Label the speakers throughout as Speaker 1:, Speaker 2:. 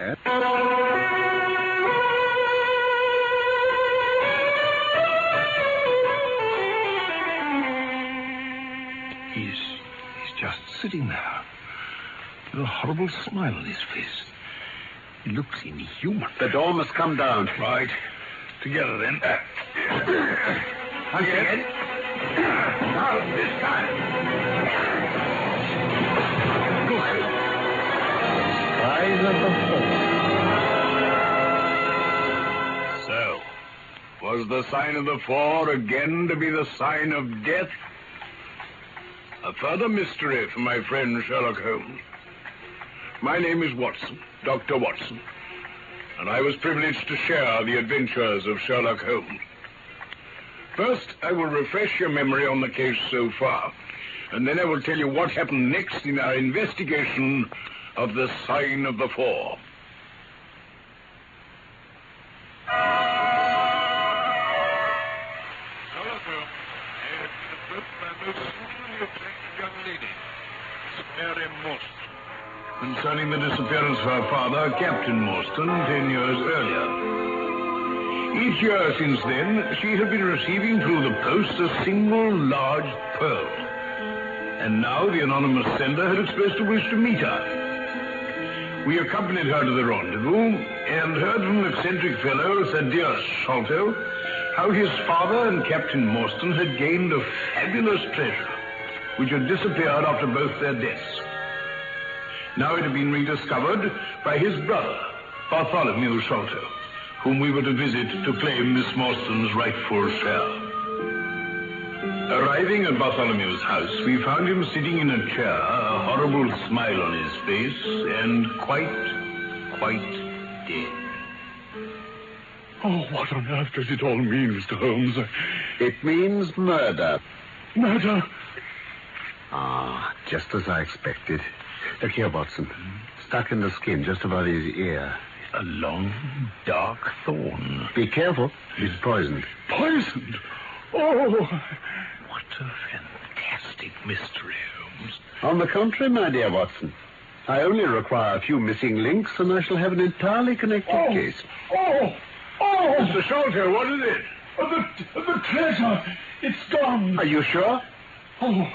Speaker 1: He's, he's just sitting there with a horrible smile on his face. He looks inhuman.
Speaker 2: The door must come down.
Speaker 1: Right. Together then.
Speaker 2: Once again.
Speaker 1: Now, this time. So, was the sign of the four again to be the sign of death? A further mystery for my friend Sherlock Holmes. My name is Watson, Dr. Watson, and I was privileged to share the adventures of Sherlock Holmes. First, I will refresh your memory on the case so far, and then I will tell you what happened next in our investigation of the sign of the four. Sherlock Holmes, young lady, Mary Morstan. Concerning the disappearance of her father, Captain Morstan, ten years earlier. Each year since then, she had been receiving through the post a single large pearl. And now the anonymous sender had expressed a wish to meet her. We accompanied her to the rendezvous and heard from an eccentric fellow, Thaddeus Sholto, how his father and Captain Morstan had gained a fabulous treasure, which had disappeared after both their deaths. Now it had been rediscovered by his brother, Bartholomew Sholto, whom we were to visit to claim Miss Morstan's rightful share. Arriving at Bartholomew's house, we found him sitting in a chair, horrible smile on his face, and quite, quite dead.
Speaker 3: Oh, what on earth does it all mean, Mr. Holmes?
Speaker 2: It means murder.
Speaker 3: Murder?
Speaker 2: Ah, just as I expected. Look here, Watson. Stuck in the skin just above his ear.
Speaker 1: A long, dark thorn.
Speaker 2: Be careful. He's poisoned.
Speaker 3: Poisoned? Oh,
Speaker 1: What a fantastic mystery, Holmes.
Speaker 2: On the contrary, my dear Watson. I only require a few missing links, and I shall have an entirely connected
Speaker 3: oh,
Speaker 2: case.
Speaker 3: oh, oh!
Speaker 1: Mr. Sholto, what is it?
Speaker 3: Oh, the, the treasure! It's gone!
Speaker 2: Are you sure?
Speaker 3: Oh,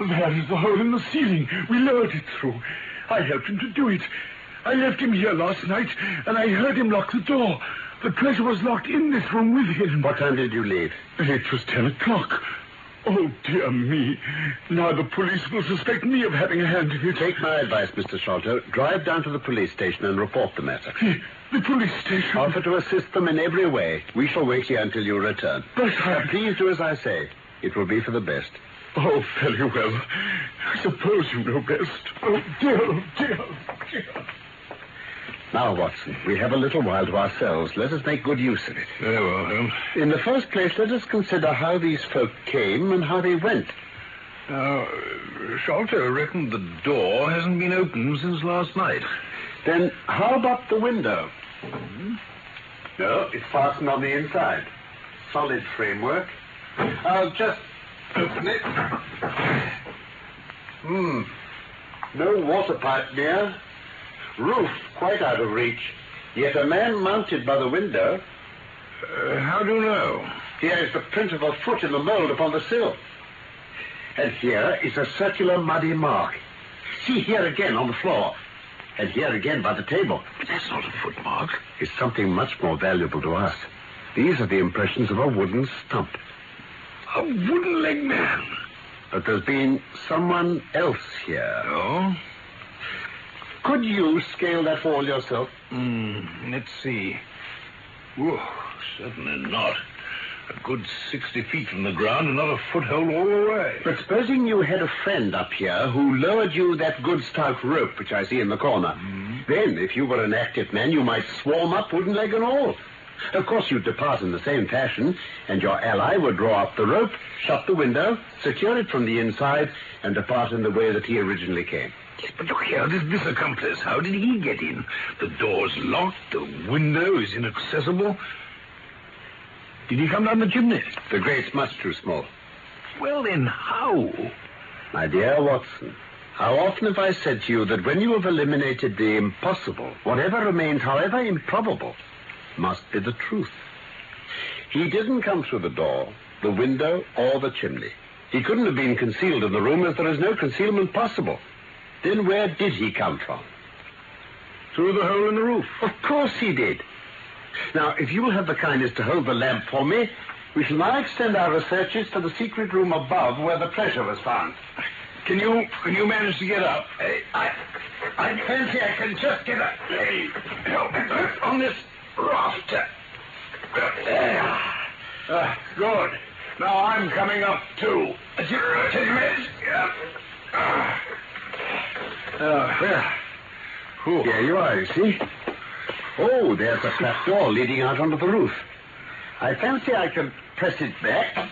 Speaker 3: there is the hole in the ceiling. We lowered it through. I helped him to do it. I left him here last night, and I heard him lock the door. The treasure was locked in this room with him.
Speaker 2: What time did you leave?
Speaker 3: It was ten o'clock. Oh, dear me. Now the police will suspect me of having a hand in it.
Speaker 2: Take my advice, Mr. Sholto. Drive down to the police station and report the matter.
Speaker 3: The, police station.
Speaker 2: Offer to assist them in every way. We shall wait here until you return.
Speaker 3: But I...
Speaker 2: please do as I say. It will be for the best.
Speaker 3: Oh, very well. I suppose you know best. Oh, dear, oh, dear, oh, dear.
Speaker 2: Now, Watson, we have a little while to ourselves. Let us make good use of it.
Speaker 1: Very well, Holmes.
Speaker 2: In the first place, let us consider how these folk came and how they went.
Speaker 1: Now, Sholto reckoned the door hasn't been opened since last night.
Speaker 2: Then, how about the window? No, it's fastened on the inside. Solid framework. I'll just open it. Hmm. No water pipe near. Roof quite out of reach. Yet a man mounted by the window.
Speaker 1: Uh, how do you know?
Speaker 2: Here is the print of a foot in the mold upon the sill. And here is a circular muddy mark. See here again on the floor. And here again by the table.
Speaker 1: But that's not a footmark.
Speaker 2: It's something much more valuable to us. These are the impressions of a wooden stump.
Speaker 1: A wooden leg man.
Speaker 2: But there's been someone else here.
Speaker 1: Oh?
Speaker 2: Could you scale that wall yourself?
Speaker 1: Hmm, let's see. Whoa, certainly not. A good 60 feet from the ground, another foothold all the way.
Speaker 2: But supposing you had a friend up here who lowered you that good stout rope which I see in the corner. Then, if you were an active man, you might swarm up wooden leg and all. Of course, you'd depart in the same fashion, and your ally would draw up the rope, shut the window, secure it from the inside, and depart in the way that he originally came.
Speaker 1: Yes, but look here, this, this accomplice, how did he get in? The door's locked, the window is inaccessible. Did he come down the chimney?
Speaker 2: The grate's much too small.
Speaker 1: Well, then, how?
Speaker 2: My dear Watson, How often have I said to you that when you have eliminated the impossible, whatever remains, however improbable, must be the truth? He didn't come through the door, the window, or the chimney. He couldn't have been concealed in the room as there is no concealment possible. Then where did he come from?
Speaker 1: Through the hole in the roof.
Speaker 2: Of course he did. Now, if you will have the kindness to hold the lamp for me, we shall now extend our researches to the secret room above where the treasure was found.
Speaker 1: Can you can you manage to get up?
Speaker 2: Hey, I, I fancy I can just get up.
Speaker 1: Hey, help me on this rafter. There. Uh, good. Now I'm coming up too. Just a minute. Yeah. Uh, uh, there. Whew.
Speaker 2: Here you are, you see. Oh, there's a flat door leading out onto the roof. I fancy I can press it back.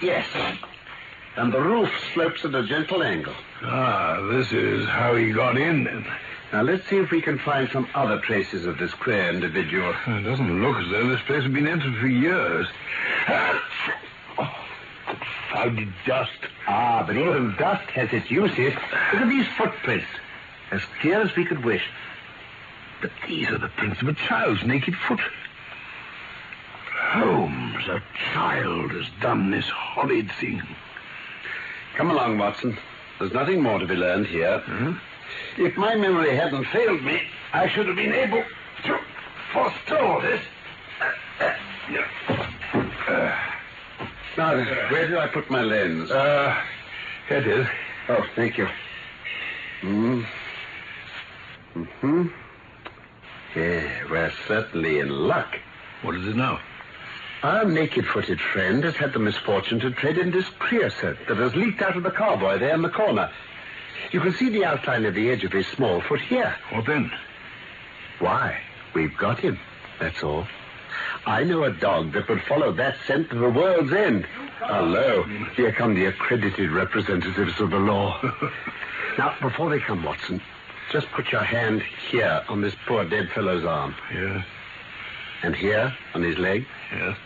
Speaker 2: Yes. And the roof slopes at a gentle angle.
Speaker 1: Ah, this is how he got in then.
Speaker 2: Now let's see if we can find some other traces of this queer individual.
Speaker 1: It doesn't look as though this place had been entered for years. Confounded dust.
Speaker 2: Ah, but even dust has its uses. Look at these footprints. As clear as we could wish.
Speaker 1: But these are the prints of a child's naked foot. Holmes, a child has done this horrid thing.
Speaker 2: Come along, Watson. There's nothing more to be learned here. If my memory hadn't failed me, I should have been able to forestall this. Now, where did I put my lens?
Speaker 1: Uh, here it is.
Speaker 2: oh, thank you. Hmm. Hmm. Yeah, we're certainly in luck.
Speaker 1: What is it now?
Speaker 2: Our naked-footed friend has had the misfortune to tread in this creosote that has leaked out of the carboy there in the corner. You can see the outline of the edge of his small foot here.
Speaker 1: What then?
Speaker 2: Why? We've got him. That's all. I know a dog that would follow that scent to the world's end. Hello. Here come the accredited representatives of the law. now, before they come, Watson, just put your hand here on this poor dead fellow's arm.
Speaker 1: Yes,
Speaker 2: And here on his leg.
Speaker 1: yes.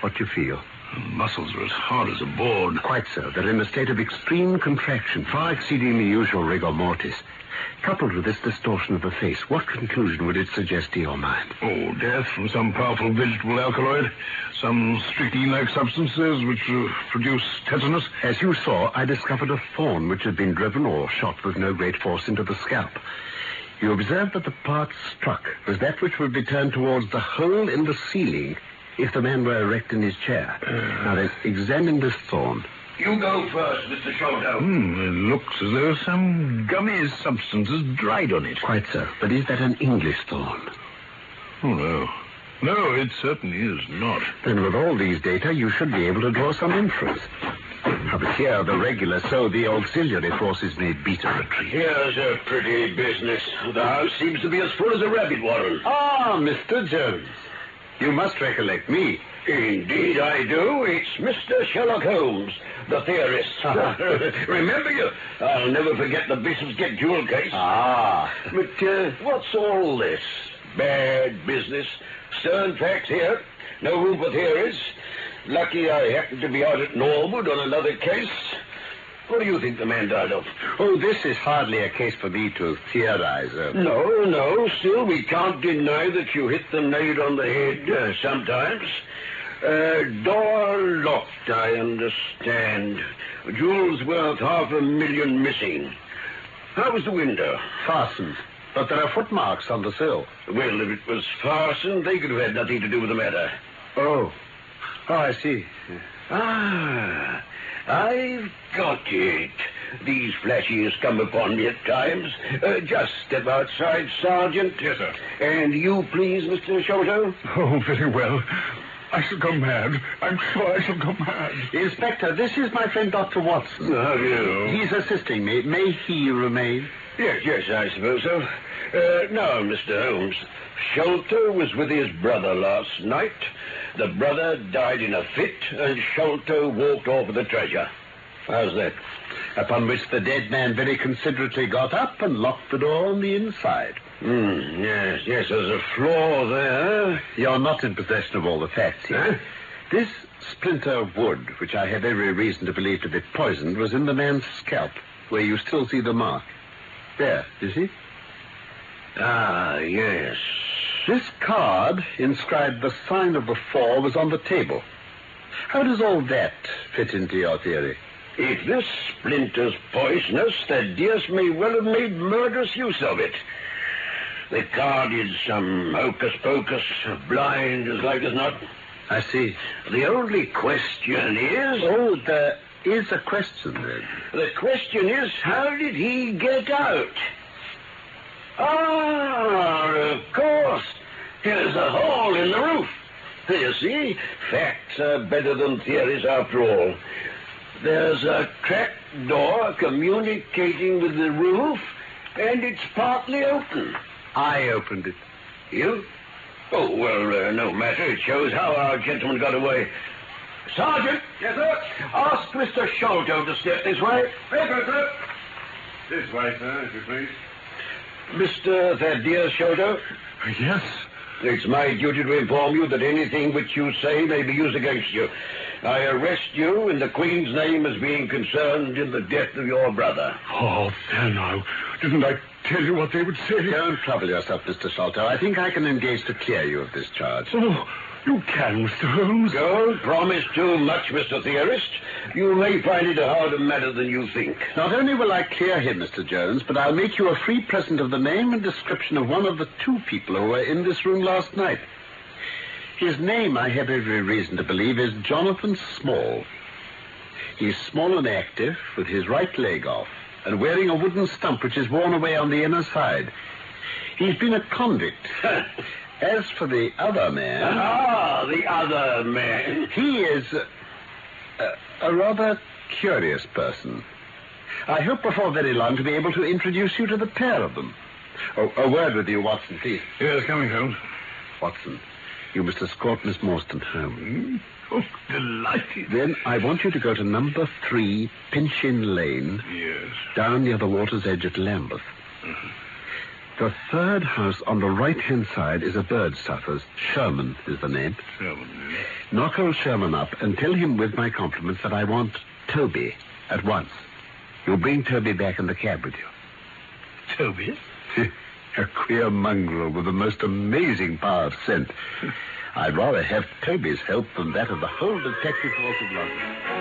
Speaker 2: What do you feel?
Speaker 1: The muscles are as hard as a board.
Speaker 2: Quite so. They're in a state of extreme contraction, far exceeding the usual rigor mortis. Coupled with this distortion of the face, what conclusion would it suggest to your mind?
Speaker 1: Oh, death from some powerful vegetable alkaloid. Some strychnine-like substances which uh, produce tetanus.
Speaker 2: As you saw, I discovered a thorn which had been driven or shot with no great force into the scalp. You observed that the part struck was that which would be turned towards the hole in the ceiling if the man were erect in his chair. now then, examine this thorn.
Speaker 4: You go first, Mr. Sholto.
Speaker 1: Hmm, it looks as though some gummy substance has dried on it.
Speaker 2: Quite so. But is that an English thorn?
Speaker 1: Oh, no. No, it certainly is not.
Speaker 2: Then with all these data, you should be able to draw some inference. Now, but here, the regular, so the auxiliary forces may beat a retreat.
Speaker 4: Here's a pretty business. The house seems to be as full as a rabbit warren.
Speaker 2: Ah, Mr. Jones. You must recollect me.
Speaker 4: Indeed I do. It's Mr. Sherlock Holmes, the theorist. Remember you? I'll never forget the Bishopsgate jewel case.
Speaker 2: Ah.
Speaker 4: But uh, what's all this? Bad business. Stern facts here. No room for theories. Lucky I happened to be out at Norwood on another case. What do you think the man died of?
Speaker 2: Oh, this is hardly a case for me to theorize. Uh,
Speaker 4: No, no. Still, we can't deny that you hit the nail on the head uh, sometimes. Uh, door locked, I understand. Jewels worth half a million missing. How was the window?
Speaker 2: fastened. But there are footmarks on the sill.
Speaker 4: Well, if it was fastened, they could have had nothing to do with the matter.
Speaker 2: Oh. Oh, I see.
Speaker 4: Ah, I've got it. These flashes come upon me at times. Uh, just step outside, Sergeant.
Speaker 1: Yes, sir.
Speaker 4: And you, please, Mr. Sholto?
Speaker 3: Oh, very well. I shall go mad. I'm sure I shall go mad.
Speaker 2: Inspector, this is my friend Dr. Watson.
Speaker 4: How do you?
Speaker 2: He's assisting me. May he remain?
Speaker 4: Yes, yes, I suppose so. Uh, now, Mr. Holmes, Sholto was with his brother last night. The brother died in a fit, and Sholto walked off with the treasure. How's that?
Speaker 2: Upon which the dead man very considerately got up and locked the door on the inside.
Speaker 4: Hmm, yes, yes, there's a flaw there.
Speaker 2: You're not in possession of all the facts here. This splinter of wood, which I have every reason to believe to be poisoned, was in the man's scalp. where you still see the mark. There, you see?
Speaker 4: Ah, yes.
Speaker 2: This card, inscribed the sign of the four, was on the table. How does all that fit into your theory?
Speaker 4: If this splinter's poisonous, Thaddeus may well have made murderous use of it. The card is some hocus pocus, blind as like as not.
Speaker 2: I see.
Speaker 4: The only question is.
Speaker 2: Oh, there is a question then.
Speaker 4: The question is, how did he get out? Ah, of course. Here's a hole in the roof. You see, facts are better than theories after all. There's a trap door communicating with the roof, and it's partly open.
Speaker 2: I opened it.
Speaker 4: You? Oh, well, uh, no matter. It shows how our gentleman got away. Sergeant! Yes, sir? Ask Mr. Sholto to step this way.
Speaker 1: Yes, sir. This way, sir, if you please.
Speaker 4: Mr. Thaddeus Sholto,
Speaker 3: Yes?
Speaker 4: it's my duty to inform you that anything which you say may be used against you. I arrest you in the Queen's name as being concerned in the death of your brother.
Speaker 3: Oh, there now. Didn't I tell you what they would say?
Speaker 2: Don't trouble yourself, Mr. Sholto. I think I can engage to clear you of this charge.
Speaker 3: Oh, you can, Mr. Holmes.
Speaker 4: Don't promise too much, Mr. Theorist. You may find it a harder matter than you think.
Speaker 2: Not only will I clear him, Mr. Jones, but I'll make you a free present of the name and description of one of the two people who were in this room last night. His name, I have every reason to believe, is Jonathan Small. He's small and active, with his right leg off, and wearing a wooden stump which is worn away on the inner side. He's been a convict. As for the other man,
Speaker 4: Ah, the other man.
Speaker 2: he is a, a, a rather curious person. I hope before very long to be able to introduce you to the pair of them. Oh, a word with you, Watson, please.
Speaker 1: Yes, coming, Holmes.
Speaker 2: Watson, you must escort Miss Morstan home. Hmm?
Speaker 1: Oh, delighted.
Speaker 2: Then I want you to go to number three, Pinchin Lane,
Speaker 1: Yes.
Speaker 2: down near the water's edge at Lambeth. Mm-hmm. The third house on the right-hand side is a bird stuffer's. Sherman is the name.
Speaker 1: Seven, yes.
Speaker 2: Knock old Sherman up and tell him with my compliments that I want Toby at once. You'll bring Toby back in the cab with you.
Speaker 1: Toby?
Speaker 2: a queer mongrel with the most amazing power of scent. I'd rather have Toby's help than that of the whole detective force of London.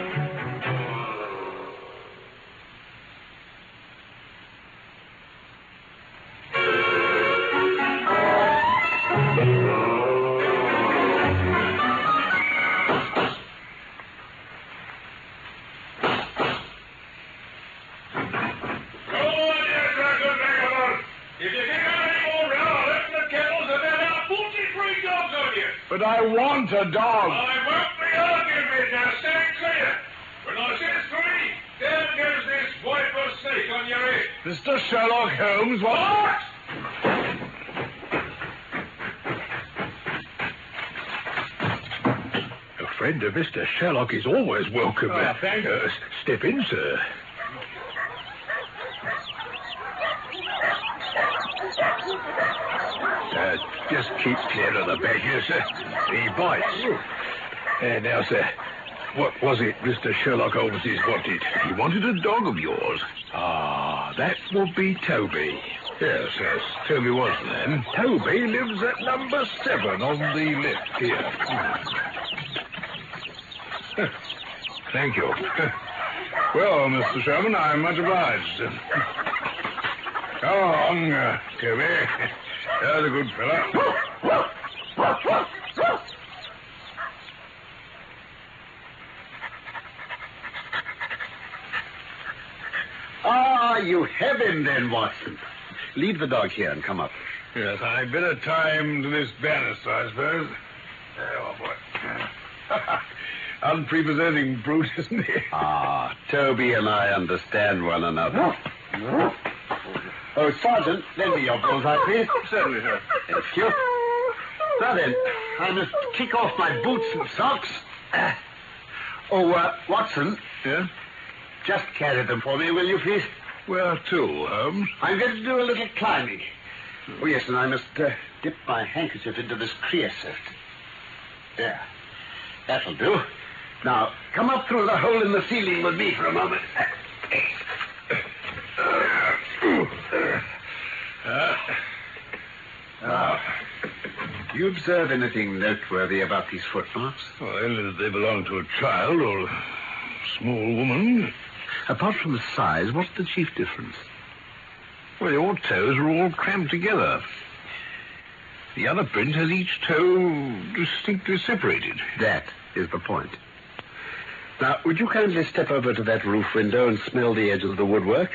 Speaker 3: Is always welcome.
Speaker 1: Oh, thank you.
Speaker 3: Uh, step in, sir. Uh, just keep clear of the badger, sir. He bites. Uh, now, sir, what was it Mr. Sherlock Holmes's wanted? He wanted a dog of yours. Ah, that would be Toby. Yes, yes. Toby was then. Toby lives at number seven on the left here. Thank you.
Speaker 1: Well, Mr. Sherman, I'm much obliged. Come along, uh, Toby. There's a good fellow.
Speaker 2: Ah, you have him then, Watson. Leave the dog here and come up.
Speaker 1: Yes, I'd better tie him to this banister, I suppose. Oh, boy. Unprepossessing brute, isn't he?
Speaker 2: Ah, Toby and I understand one another. Oh, Sergeant, lend me your bullseye, please.
Speaker 1: Certainly, sir.
Speaker 2: Thank you. Now then, I must kick off my boots and socks. Oh, uh, Watson,
Speaker 1: Yes?
Speaker 2: just carry them for me, will you, please?
Speaker 1: Where to, Holmes?
Speaker 2: I'm going to do a little climbing. Oh, yes, and I must uh, dip my handkerchief into this creosote. There. That'll do. Now, come up through the hole in the ceiling with me for a moment.
Speaker 1: Uh,
Speaker 2: Ah. Do you observe anything noteworthy about these footmarks?
Speaker 1: well, they belong to a child or a small woman.
Speaker 2: Apart from the size, what's the chief difference?
Speaker 1: Well, your toes are all cramped together. The other print has each toe distinctly separated.
Speaker 2: That is the point. Now, would you kindly step over to that roof window and smell the edge of the woodwork?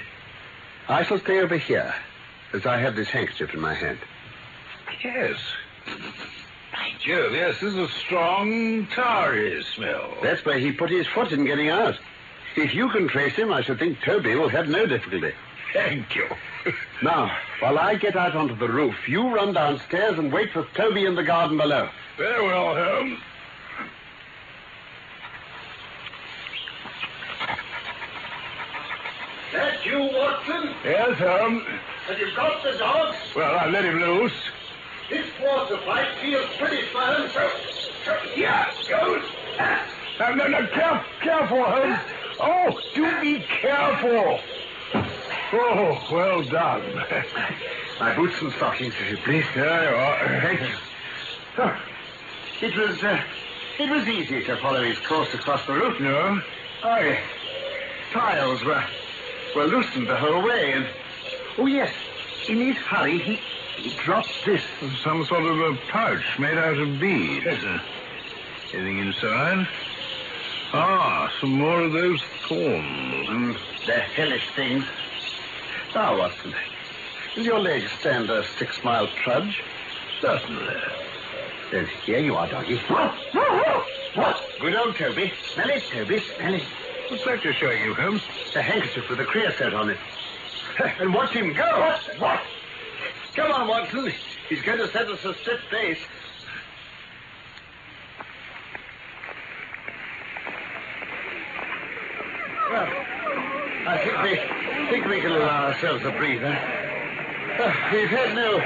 Speaker 2: I shall stay over here, as I have this handkerchief in my hand.
Speaker 1: Yes. By Jove, yes, this is a strong, tarry smell.
Speaker 2: That's where he put his foot in getting out. If you can trace him, I should think Toby will have no difficulty.
Speaker 1: Thank you.
Speaker 2: Now, while I get out onto the roof, you run downstairs and wait for Toby in the garden below.
Speaker 1: Very well, Holmes.
Speaker 2: That you, Watson?
Speaker 1: Yes, Holmes.
Speaker 2: Have you got the dogs?
Speaker 1: Well, I let him loose.
Speaker 2: This water pipe feels pretty firm, so... so here goes.
Speaker 1: No, no, no, care, careful, Holmes. Oh, do be careful. Oh, well done.
Speaker 2: My boots and stockings, if you please.
Speaker 1: There you are.
Speaker 2: Thank you. Oh, it was, uh, it was easy to follow his course across the roof.
Speaker 1: No?
Speaker 2: Oh, yes. Tiles were, were loosened the whole way, and... Oh, yes. In his hurry, he, he dropped this.
Speaker 1: Some sort of a pouch made out of beads. Uh, anything inside? Ah, some more of those thorns.
Speaker 2: Mm, they're hellish things. Now, Watson, will your legs stand a six-mile trudge?
Speaker 1: Certainly.
Speaker 2: Then here you are, doggy. What? Good old Toby. Smell it, Toby. Smell it.
Speaker 1: What's that you're showing you, Holmes?
Speaker 2: A handkerchief with a creosote on it. and watch him go. What? What? Come on, Watson. He's going to set us a stiff pace. Well, I think we think we can allow ourselves a breather. Uh, we've had no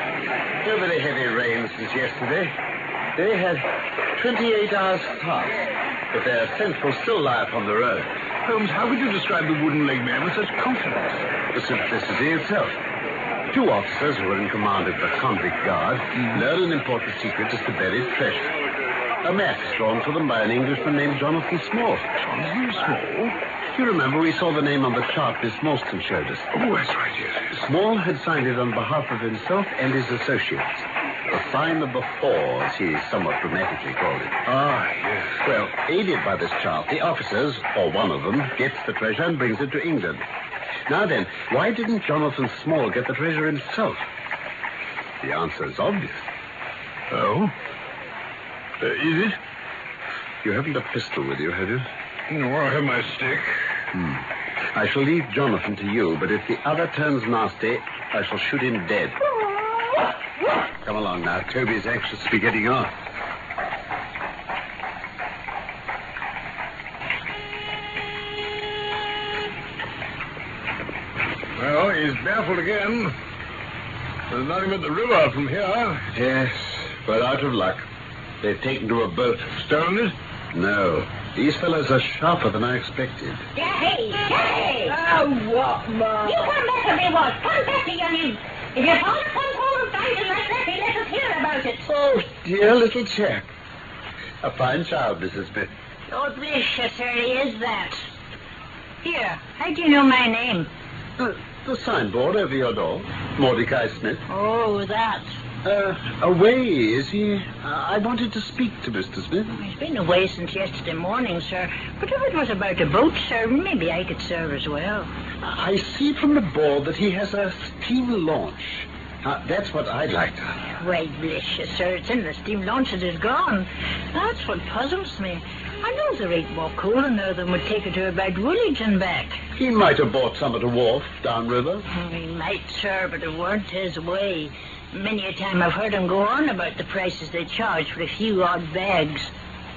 Speaker 2: no very heavy rain since yesterday. They had 28 hours past, but their scent will still lie upon the road.
Speaker 1: Holmes, how could you describe the wooden leg man with such confidence?
Speaker 2: The simplicity itself. Two officers who were in command of the convict guard mm. learned an important secret as to buried treasure. A map drawn for them by an Englishman named Jonathan Small.
Speaker 1: Jonathan Small?
Speaker 2: You remember we saw the name on the chart Miss Morstan showed us.
Speaker 1: Oh, that's right, yes.
Speaker 2: Small had signed it on behalf of himself and his associates. Of the four, as he somewhat dramatically called it.
Speaker 1: Ah, yes.
Speaker 2: Well, aided by this chart, the officers, or one of them, gets the treasure and brings it to England. Now then, why didn't Jonathan Small get the treasure himself? The answer is obvious.
Speaker 1: Oh? Uh, is it?
Speaker 2: You haven't a pistol with you, have you?
Speaker 1: No, I have my stick.
Speaker 2: Hmm. I shall leave Jonathan to you, but if the other turns nasty, I shall shoot him dead. Come along now. Toby's anxious to be getting off.
Speaker 1: Well, he's baffled again. There's nothing but the river from here.
Speaker 2: Yes, but out of luck. They've taken to a boat.
Speaker 1: Stolen it?
Speaker 2: No. These fellows are sharper than I expected.
Speaker 5: Daddy! Daddy!
Speaker 6: Oh, what, Ma?
Speaker 5: You come back to me, what? Come back to youngin. If your father comes home and finds it like that, he let us hear about it.
Speaker 2: Oh, dear little chap. A fine child, Mrs. Smith.
Speaker 5: Oh, bless you, sir, he is that. Here, how do you know my name?
Speaker 2: Uh, the signboard over your door. Mordecai Smith.
Speaker 5: Oh, that.
Speaker 2: Uh, away, is he? Uh, I wanted to speak to Mr. Smith.
Speaker 5: He's been away since yesterday morning, sir. But if it was about a boat, sir, maybe I could serve as well.
Speaker 2: I see from the board that he has a steam launch. Uh, that's what I'd like to.
Speaker 5: Why, bless you, sir, it's in the steam launch that is gone. That's what puzzles me. I know there ain't more coal in there than would take it to about Woolwich and back.
Speaker 2: He might have bought some at a wharf downriver.
Speaker 5: He might, sir, but it weren't his way. Many a time I've heard him go on about the prices they charge for a few odd bags.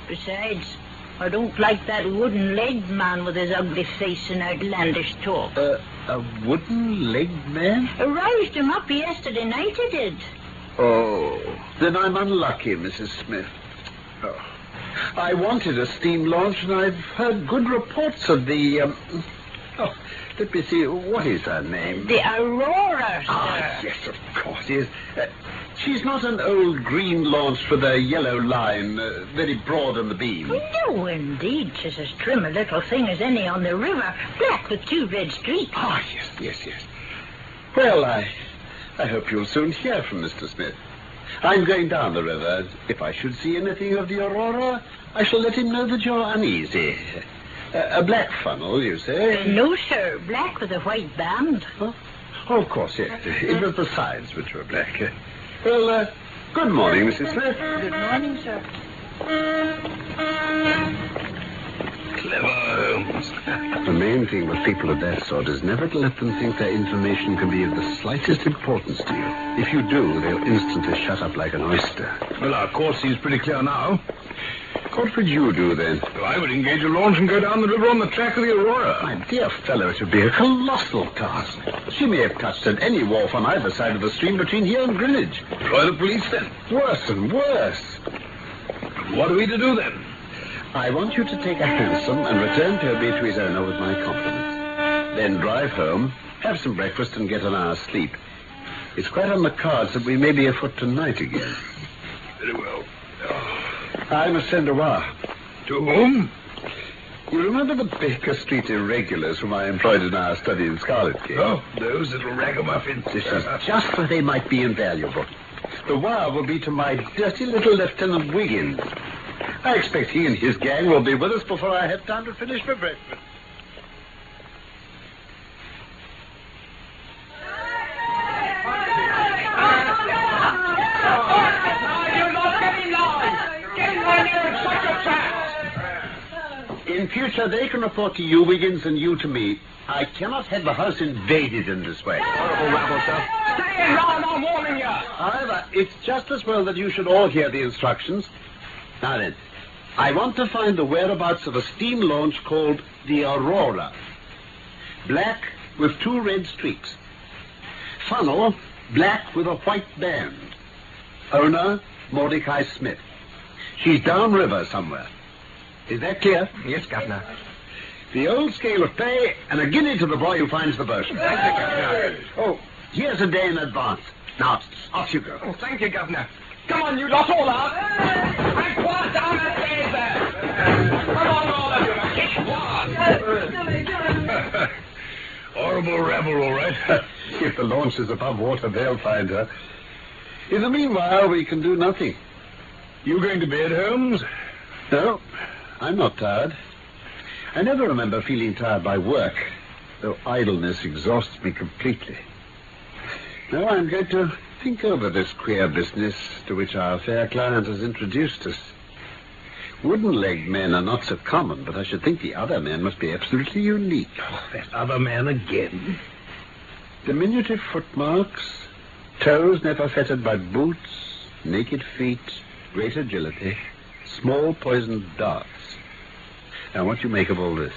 Speaker 5: Besides, I don't like that wooden-legged man with his ugly face and outlandish talk.
Speaker 2: Uh, a wooden-legged man?
Speaker 5: I roused him up yesterday night, I did.
Speaker 2: Oh, then I'm unlucky, Mrs. Smith. Oh. I wanted a steam launch, and I've heard good reports of the um, Oh, let me see. What is her name?
Speaker 5: The Aurora, sir.
Speaker 2: Ah, yes, of course, yes. Uh, she's not an old green launch with a yellow line, uh, very broad on the beam.
Speaker 5: No, indeed. She's as trim a little thing as any on the river, black with two red streaks.
Speaker 2: Ah, yes, yes, yes. Well, I, I hope you'll soon hear from Mr. Smith. I'm going down the river. If I should see anything of the Aurora, I shall let him know that you're uneasy. Uh, a black funnel, you say?
Speaker 5: No, sir. Black with a white band.
Speaker 2: Oh, of course, yes. It was the sides which were black. Well, uh, good morning, Mrs. Smith.
Speaker 5: Good morning, sir.
Speaker 1: Clever Holmes.
Speaker 2: The main thing with people of that sort is never to let them think their information can be of the slightest importance to you. If you do, they'll instantly shut up like an oyster.
Speaker 1: Well, our course seems pretty clear now.
Speaker 2: What would you do then?
Speaker 1: Well, I would engage a launch and go down the river on the track of the Aurora.
Speaker 2: My dear fellow, it would be a colossal task. She may have touched at any wharf on either side of the stream between here and Greenwich.
Speaker 1: Employ the police then.
Speaker 2: Worse and worse.
Speaker 1: What are we to do then?
Speaker 2: I want you to take a hansom and return Toby to his owner with my compliments. Then drive home, have some breakfast, and get an hour's sleep. It's quite on the cards that we may be afoot tonight again.
Speaker 1: Very well.
Speaker 2: I must send a wire.
Speaker 1: To whom?
Speaker 2: You remember the Baker Street irregulars whom I employed in our study in Scarlet Gate?
Speaker 1: Oh, those little ragamuffins.
Speaker 2: This is just where they might be invaluable. The wire will be to my dirty little Lieutenant Wiggins. I expect he and his gang will be with us before I have time to finish my breakfast. In future, they can report to you, Wiggins, and you to me. I cannot have the house invaded in this way.
Speaker 4: Horrible rabble, sir. Stay in line, I'm warning you.
Speaker 2: However, it's just as well that you should all hear the instructions. Now then, I want to find the whereabouts of a steam launch called the Aurora. Black with two red streaks. Funnel, black with a white band. Owner, Mordecai Smith. She's downriver somewhere. Is that clear?
Speaker 4: Yes, Governor.
Speaker 2: The old scale of pay and a guinea to the boy who finds the boat. Oh, here's a day in advance. Now, off you go.
Speaker 4: Oh, thank you, Governor. Come on, you lot all out. And quiet down that stairs there. Come on, all of you. Get quiet.
Speaker 1: Horrible rabble, all right.
Speaker 2: if the launch is above water, they'll find her. In the meanwhile, we can do nothing.
Speaker 1: You going to bed, Holmes?
Speaker 2: No, I'm not tired. I never remember feeling tired by work, though idleness exhausts me completely. Now I'm going to think over this queer business to which our fair client has introduced us. Wooden-legged men are not so common, but I should think the other men must be absolutely unique.
Speaker 1: Oh, that other man again.
Speaker 2: Diminutive footmarks, toes never fettered by boots, naked feet, great agility, small poisoned darts. Now, what do you make of all this?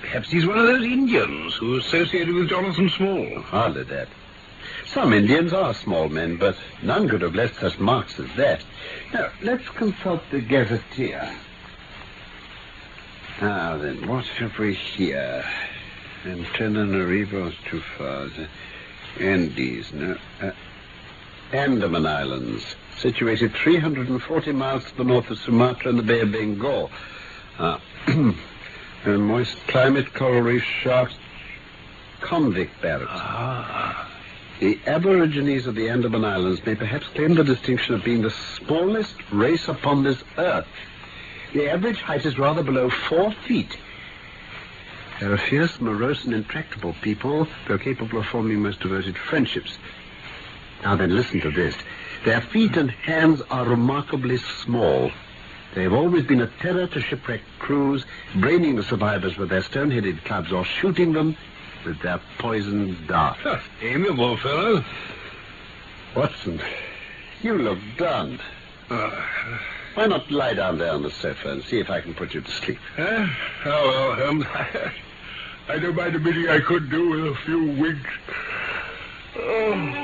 Speaker 1: Perhaps he's one of those Indians who associated with Jonathan Small.
Speaker 2: Hardly that. Some Indians are small men, but none could have left such marks as that. Now, let's consult the gazetteer. Now then, what have we here? Antananarivo's too far. Andes, no. Uh, Andaman Islands, situated 340 miles to the north of Sumatra and the Bay of Bengal. Ah. a moist climate, coral reef sharks, convict barracks.
Speaker 1: Ah.
Speaker 2: The Aborigines of the Andaman Islands may perhaps claim the distinction of being the smallest race upon this earth. The average height is rather below four feet. They're a fierce, morose, and intractable people, though capable of forming most devoted friendships. Now then, listen to this. Their feet and hands are remarkably small. They have always been a terror to shipwrecked crews, braining the survivors with their stone-headed clubs or shooting them with their poisoned darts.
Speaker 1: Huh, amiable fellow.
Speaker 2: Watson, you look done.
Speaker 1: Uh,
Speaker 2: Why not lie down there on the sofa and see if I can put you to sleep?
Speaker 1: eh? Oh, well, Holmes. I don't mind admitting I could do with a few winks. Oh.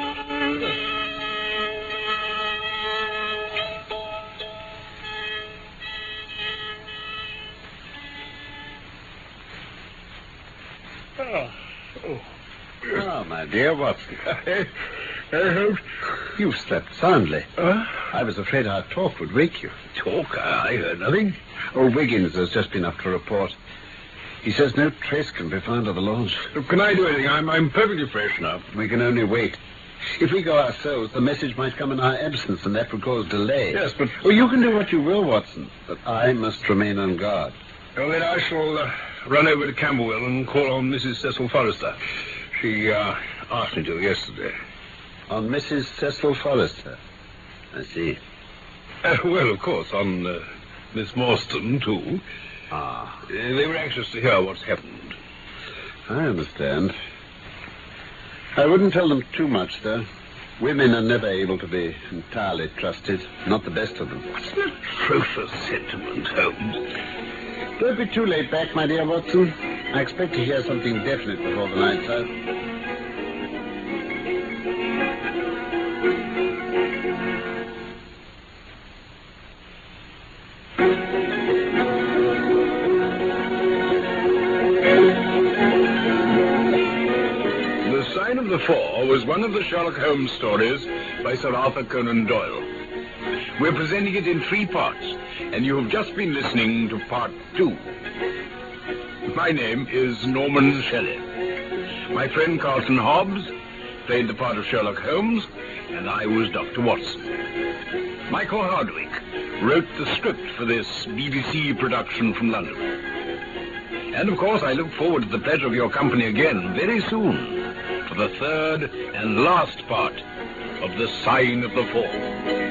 Speaker 2: Dear Watson.
Speaker 1: I, I hope.
Speaker 2: You've slept soundly.
Speaker 1: Huh?
Speaker 2: I was afraid our talk would wake you.
Speaker 1: Talk? I heard nothing.
Speaker 2: Oh, Wiggins has just been up to report. He says no trace can be found of the launch.
Speaker 1: Can I do anything? I'm, I'm perfectly fresh now.
Speaker 2: We can only wait. If we go ourselves, the message might come in our absence, and that would cause delay.
Speaker 1: Yes, but-
Speaker 2: Well, you can do what you will, Watson, but I must remain on guard.
Speaker 1: Well, then I shall uh, run over to Camberwell and call on Mrs. Cecil Forrester. She uh, asked me to yesterday.
Speaker 2: On Mrs. Cecil Forrester. I see.
Speaker 1: Uh, well, of course, on uh, Miss Morstan, too.
Speaker 2: Ah,
Speaker 1: Uh, they were anxious to hear what's happened.
Speaker 2: I understand. I wouldn't tell them too much, though. Women are never able to be entirely trusted. Not the best of them.
Speaker 1: What's an atrocious sentiment, Holmes?
Speaker 2: Don't be too late back, my dear Watson. I expect to hear something definite before the night's out.
Speaker 1: The Four was one of the Sherlock Holmes stories by Sir Arthur Conan Doyle. We're presenting it in three parts, and you have just been listening to part two. My name is Norman Shelley. My friend Carlton Hobbs played the part of Sherlock Holmes, and I was Dr. Watson. Michael Hardwick wrote the script for this BBC production from London. And of course, I look forward to the pleasure of your company again very soon the third and last part of The Sign of the Four.